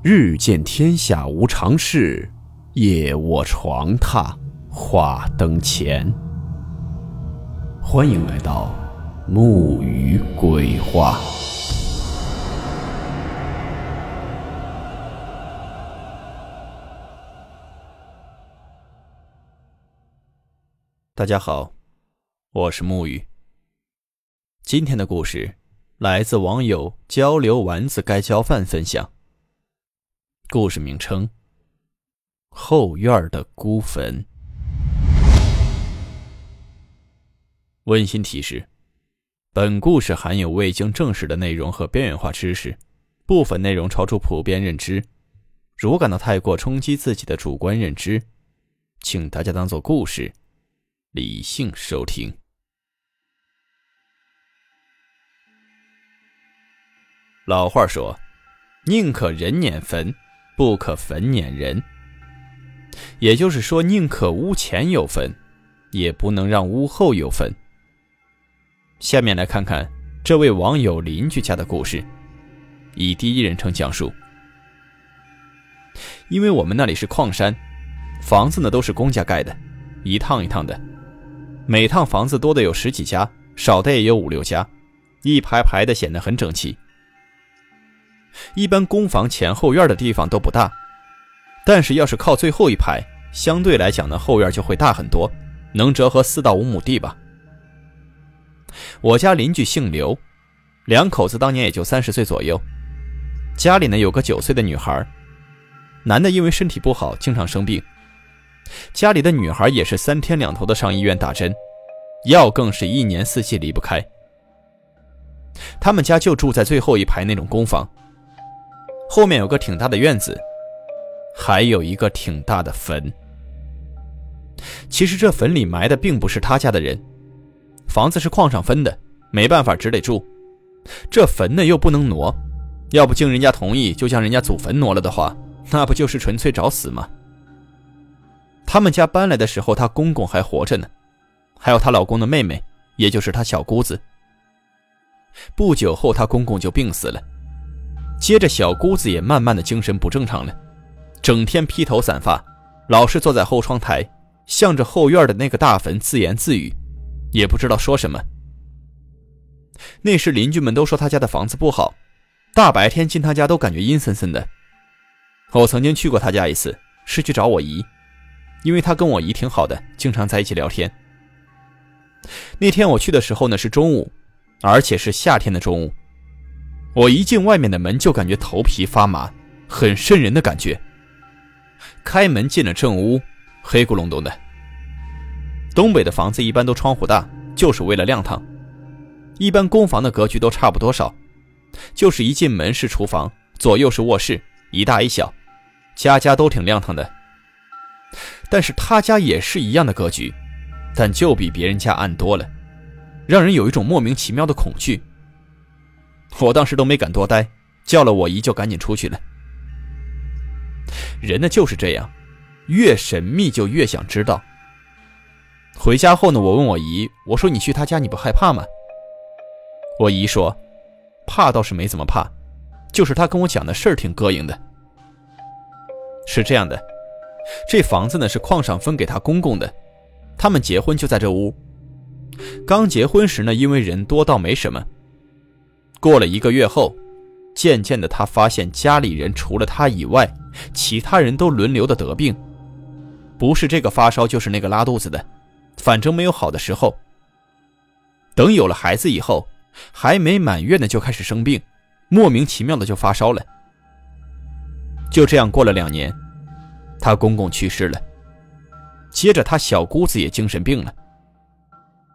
日见天下无常事，夜卧床榻话灯前。欢迎来到木鱼鬼话。大家好，我是木鱼。今天的故事来自网友交流丸子该交饭分享。故事名称：后院的孤坟。温馨提示：本故事含有未经证实的内容和边缘化知识，部分内容超出普遍认知。如感到太过冲击自己的主观认知，请大家当做故事，理性收听。老话说：“宁可人撵坟。”不可坟撵人，也就是说，宁可屋前有坟，也不能让屋后有坟。下面来看看这位网友邻居家的故事，以第一人称讲述。因为我们那里是矿山，房子呢都是公家盖的，一趟一趟的，每趟房子多的有十几家，少的也有五六家，一排排的显得很整齐。一般公房前后院的地方都不大，但是要是靠最后一排，相对来讲呢，后院就会大很多，能折合四到五亩地吧。我家邻居姓刘，两口子当年也就三十岁左右，家里呢有个九岁的女孩，男的因为身体不好，经常生病，家里的女孩也是三天两头的上医院打针，药更是一年四季离不开。他们家就住在最后一排那种公房。后面有个挺大的院子，还有一个挺大的坟。其实这坟里埋的并不是他家的人，房子是矿上分的，没办法只得住。这坟呢又不能挪，要不经人家同意就将人家祖坟挪了的话，那不就是纯粹找死吗？他们家搬来的时候，她公公还活着呢，还有她老公的妹妹，也就是她小姑子。不久后，她公公就病死了。接着，小姑子也慢慢的精神不正常了，整天披头散发，老是坐在后窗台，向着后院的那个大坟自言自语，也不知道说什么。那时邻居们都说他家的房子不好，大白天进他家都感觉阴森森的。我曾经去过他家一次，是去找我姨，因为他跟我姨挺好的，经常在一起聊天。那天我去的时候呢是中午，而且是夏天的中午。我一进外面的门，就感觉头皮发麻，很瘆人的感觉。开门进了正屋，黑咕隆咚的。东北的房子一般都窗户大，就是为了亮堂。一般公房的格局都差不多少，就是一进门是厨房，左右是卧室，一大一小，家家都挺亮堂的。但是他家也是一样的格局，但就比别人家暗多了，让人有一种莫名其妙的恐惧。我当时都没敢多待，叫了我姨就赶紧出去了。人呢就是这样，越神秘就越想知道。回家后呢，我问我姨，我说你去他家你不害怕吗？我姨说，怕倒是没怎么怕，就是他跟我讲的事儿挺膈应的。是这样的，这房子呢是矿上分给他公公的，他们结婚就在这屋。刚结婚时呢，因为人多倒没什么。过了一个月后，渐渐的，他发现家里人除了他以外，其他人都轮流的得病，不是这个发烧，就是那个拉肚子的，反正没有好的时候。等有了孩子以后，还没满月呢，就开始生病，莫名其妙的就发烧了。就这样过了两年，他公公去世了，接着他小姑子也精神病了，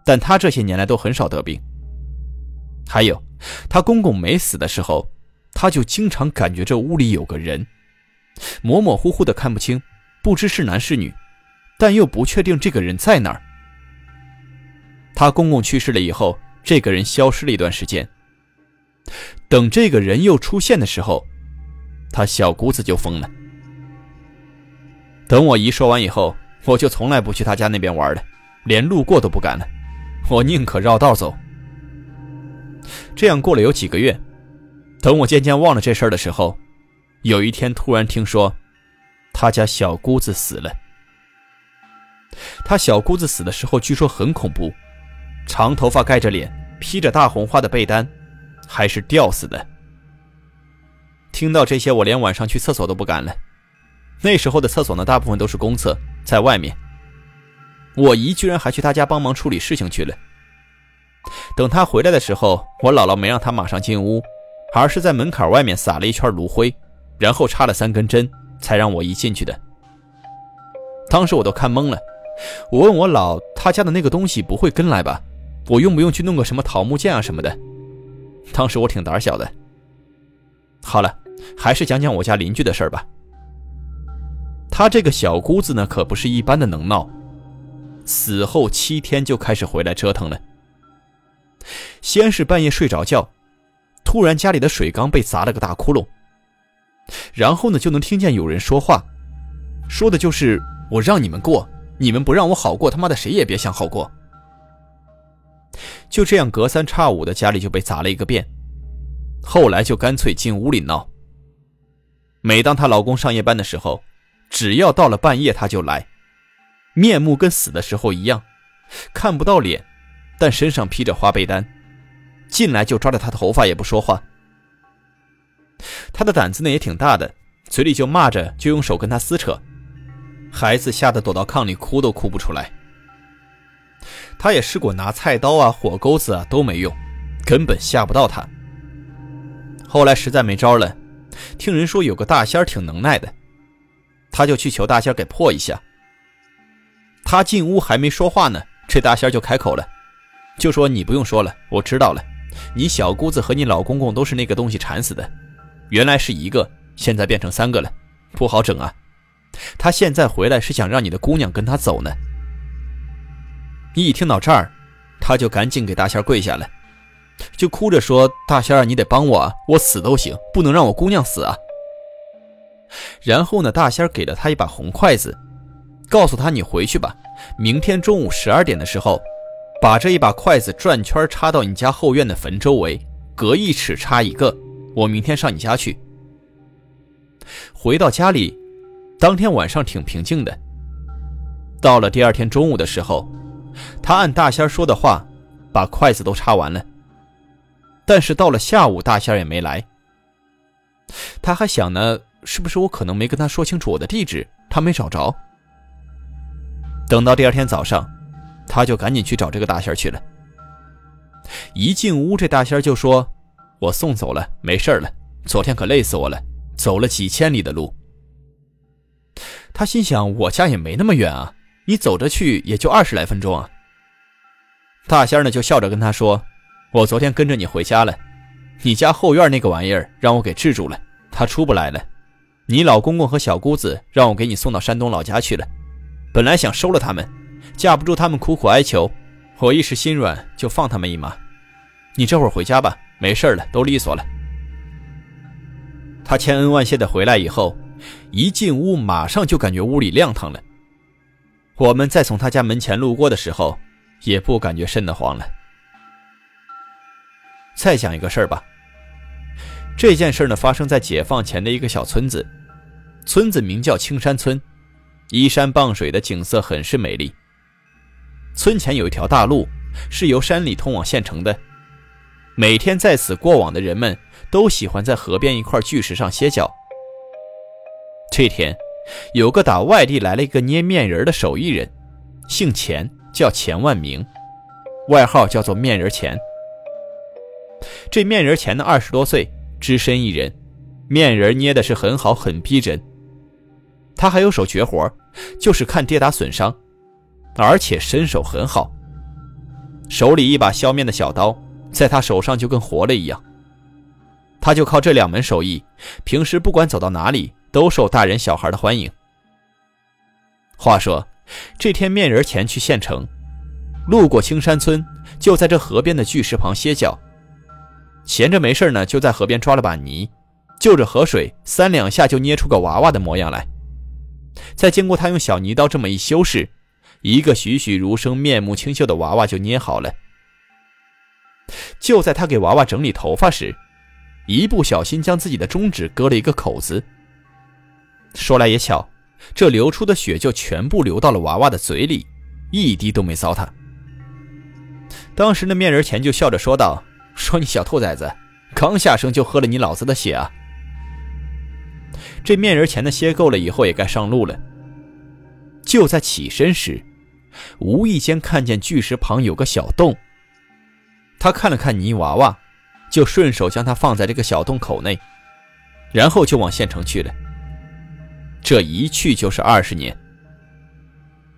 但他这些年来都很少得病。还有，他公公没死的时候，他就经常感觉这屋里有个人，模模糊糊的看不清，不知是男是女，但又不确定这个人在哪儿。他公公去世了以后，这个人消失了一段时间。等这个人又出现的时候，他小姑子就疯了。等我姨说完以后，我就从来不去他家那边玩了，连路过都不敢了，我宁可绕道走。这样过了有几个月，等我渐渐忘了这事儿的时候，有一天突然听说，他家小姑子死了。他小姑子死的时候，据说很恐怖，长头发盖着脸，披着大红花的被单，还是吊死的。听到这些，我连晚上去厕所都不敢了。那时候的厕所呢，大部分都是公厕，在外面。我姨居然还去他家帮忙处理事情去了。等他回来的时候，我姥姥没让他马上进屋，而是在门槛外面撒了一圈炉灰，然后插了三根针，才让我一进去的。当时我都看懵了。我问我姥，他家的那个东西不会跟来吧？我用不用去弄个什么桃木剑啊什么的？当时我挺胆小的。好了，还是讲讲我家邻居的事儿吧。他这个小姑子呢，可不是一般的能闹，死后七天就开始回来折腾了。先是半夜睡着觉，突然家里的水缸被砸了个大窟窿，然后呢就能听见有人说话，说的就是我让你们过。你们不让我好过，他妈的谁也别想好过。就这样隔三差五的家里就被砸了一个遍，后来就干脆进屋里闹。每当她老公上夜班的时候，只要到了半夜她就来，面目跟死的时候一样，看不到脸，但身上披着花被单，进来就抓着他的头发也不说话。他的胆子呢也挺大的，嘴里就骂着，就用手跟他撕扯。孩子吓得躲到炕里，哭都哭不出来。他也试过拿菜刀啊、火钩子啊，都没用，根本吓不到他。后来实在没招了，听人说有个大仙挺能耐的，他就去求大仙给破一下。他进屋还没说话呢，这大仙就开口了，就说：“你不用说了，我知道了，你小姑子和你老公公都是那个东西缠死的，原来是一个，现在变成三个了，不好整啊。”他现在回来是想让你的姑娘跟他走呢。你一听到这儿，他就赶紧给大仙跪下了，就哭着说：“大仙，你得帮我啊，我死都行，不能让我姑娘死啊。”然后呢，大仙给了他一把红筷子，告诉他：“你回去吧，明天中午十二点的时候，把这一把筷子转圈插到你家后院的坟周围，隔一尺插一个。我明天上你家去。”回到家里。当天晚上挺平静的。到了第二天中午的时候，他按大仙说的话，把筷子都插完了。但是到了下午，大仙也没来。他还想呢，是不是我可能没跟他说清楚我的地址，他没找着。等到第二天早上，他就赶紧去找这个大仙去了。一进屋，这大仙就说：“我送走了，没事了。昨天可累死我了，走了几千里的路。”他心想：“我家也没那么远啊，你走着去也就二十来分钟啊。”大仙呢就笑着跟他说：“我昨天跟着你回家了，你家后院那个玩意儿让我给制住了，他出不来了。你老公公和小姑子让我给你送到山东老家去了，本来想收了他们，架不住他们苦苦哀求，我一时心软就放他们一马。你这会儿回家吧，没事了，都利索了。”他千恩万谢的回来以后。一进屋，马上就感觉屋里亮堂了。我们再从他家门前路过的时候，也不感觉瘆得慌了。再讲一个事儿吧。这件事呢，发生在解放前的一个小村子，村子名叫青山村，依山傍水的景色很是美丽。村前有一条大路，是由山里通往县城的。每天在此过往的人们，都喜欢在河边一块巨石上歇脚。这天，有个打外地来了一个捏面人的手艺人，姓钱，叫钱万明，外号叫做面人钱。这面人钱呢，二十多岁，只身一人，面人捏的是很好，很逼真。他还有手绝活，就是看跌打损伤，而且身手很好。手里一把削面的小刀，在他手上就跟活了一样。他就靠这两门手艺，平时不管走到哪里。都受大人小孩的欢迎。话说，这天面人前去县城，路过青山村，就在这河边的巨石旁歇脚。闲着没事呢，就在河边抓了把泥，就着河水三两下就捏出个娃娃的模样来。再经过他用小泥刀这么一修饰，一个栩栩如生、面目清秀的娃娃就捏好了。就在他给娃娃整理头发时，一不小心将自己的中指割了一个口子。说来也巧，这流出的血就全部流到了娃娃的嘴里，一滴都没糟蹋。当时那面人钱就笑着说道：“说你小兔崽子，刚下生就喝了你老子的血啊！”这面人钱呢歇够了以后也该上路了。就在起身时，无意间看见巨石旁有个小洞。他看了看泥娃娃，就顺手将它放在这个小洞口内，然后就往县城去了。这一去就是二十年。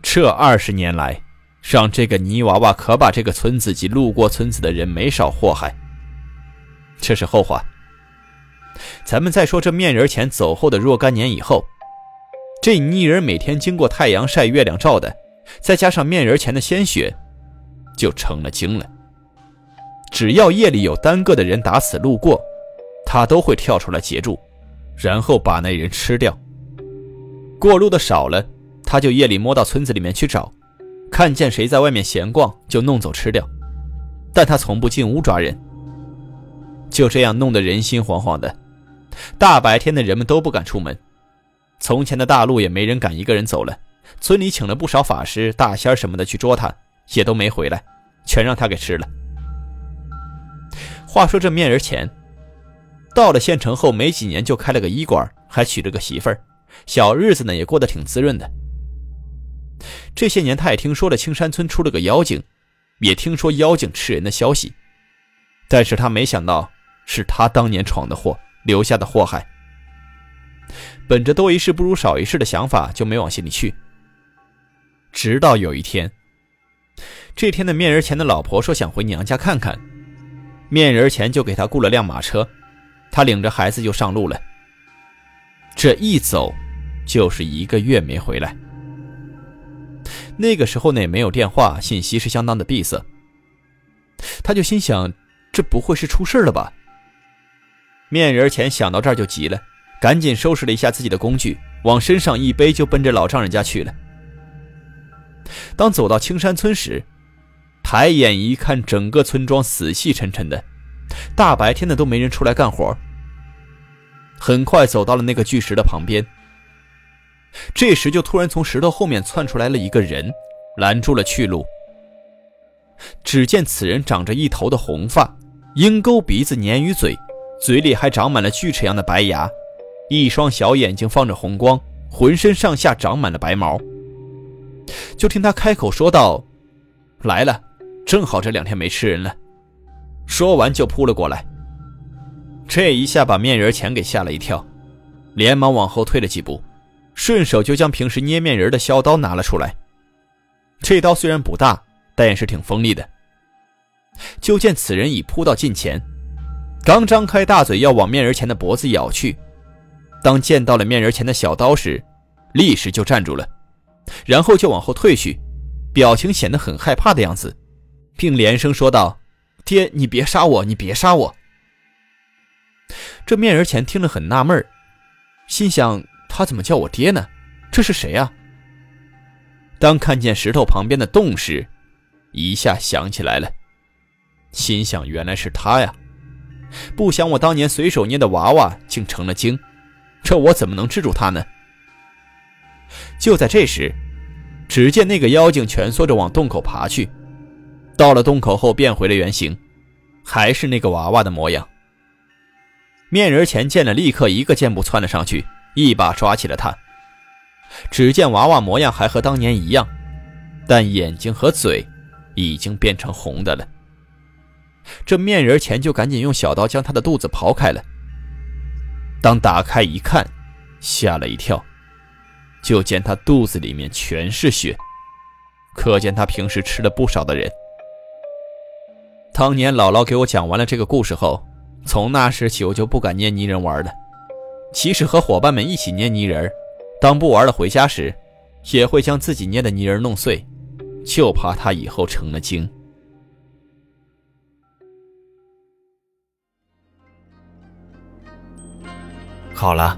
这二十年来，让这个泥娃娃可把这个村子及路过村子的人没少祸害。这是后话。咱们再说这面人前走后的若干年以后，这泥人每天经过太阳晒、月亮照的，再加上面人前的鲜血，就成了精了。只要夜里有单个的人打死路过，他都会跳出来截住，然后把那人吃掉。过路的少了，他就夜里摸到村子里面去找，看见谁在外面闲逛，就弄走吃掉。但他从不进屋抓人。就这样弄得人心惶惶的，大白天的人们都不敢出门。从前的大路也没人敢一个人走了，村里请了不少法师、大仙什么的去捉他，也都没回来，全让他给吃了。话说这面人钱，到了县城后没几年就开了个医馆，还娶了个媳妇儿，小日子呢也过得挺滋润的。这些年他也听说了青山村出了个妖精，也听说妖精吃人的消息，但是他没想到是他当年闯的祸，留下的祸害。本着多一事不如少一事的想法，就没往心里去。直到有一天，这天的面人钱的老婆说想回娘家看看。面人前就给他雇了辆马车，他领着孩子就上路了。这一走，就是一个月没回来。那个时候呢也没有电话，信息是相当的闭塞。他就心想，这不会是出事了吧？面人前想到这儿就急了，赶紧收拾了一下自己的工具，往身上一背，就奔着老丈人家去了。当走到青山村时，抬眼一看，整个村庄死气沉沉的，大白天的都没人出来干活。很快走到了那个巨石的旁边，这时就突然从石头后面窜出来了一个人，拦住了去路。只见此人长着一头的红发，鹰钩鼻子，鲶鱼嘴，嘴里还长满了锯齿样的白牙，一双小眼睛放着红光，浑身上下长满了白毛。就听他开口说道：“来了。”正好这两天没吃人了，说完就扑了过来。这一下把面人钱给吓了一跳，连忙往后退了几步，顺手就将平时捏面人的削刀拿了出来。这刀虽然不大，但也是挺锋利的。就见此人已扑到近前，刚张开大嘴要往面人钱的脖子咬去，当见到了面人钱的小刀时，立时就站住了，然后就往后退去，表情显得很害怕的样子。并连声说道：“爹，你别杀我，你别杀我。”这面人前听了很纳闷心想：他怎么叫我爹呢？这是谁啊？当看见石头旁边的洞时，一下想起来了，心想：原来是他呀！不想我当年随手捏的娃娃竟成了精，这我怎么能制住他呢？就在这时，只见那个妖精蜷缩着往洞口爬去。到了洞口后，变回了原形，还是那个娃娃的模样。面人前见了，立刻一个箭步窜了上去，一把抓起了他。只见娃娃模样还和当年一样，但眼睛和嘴已经变成红的了。这面人前就赶紧用小刀将他的肚子刨开了。当打开一看，吓了一跳，就见他肚子里面全是血，可见他平时吃了不少的人。当年姥姥给我讲完了这个故事后，从那时起我就不敢捏泥人玩了。即使和伙伴们一起捏泥人，当不玩了回家时，也会将自己捏的泥人弄碎，就怕他以后成了精。好了，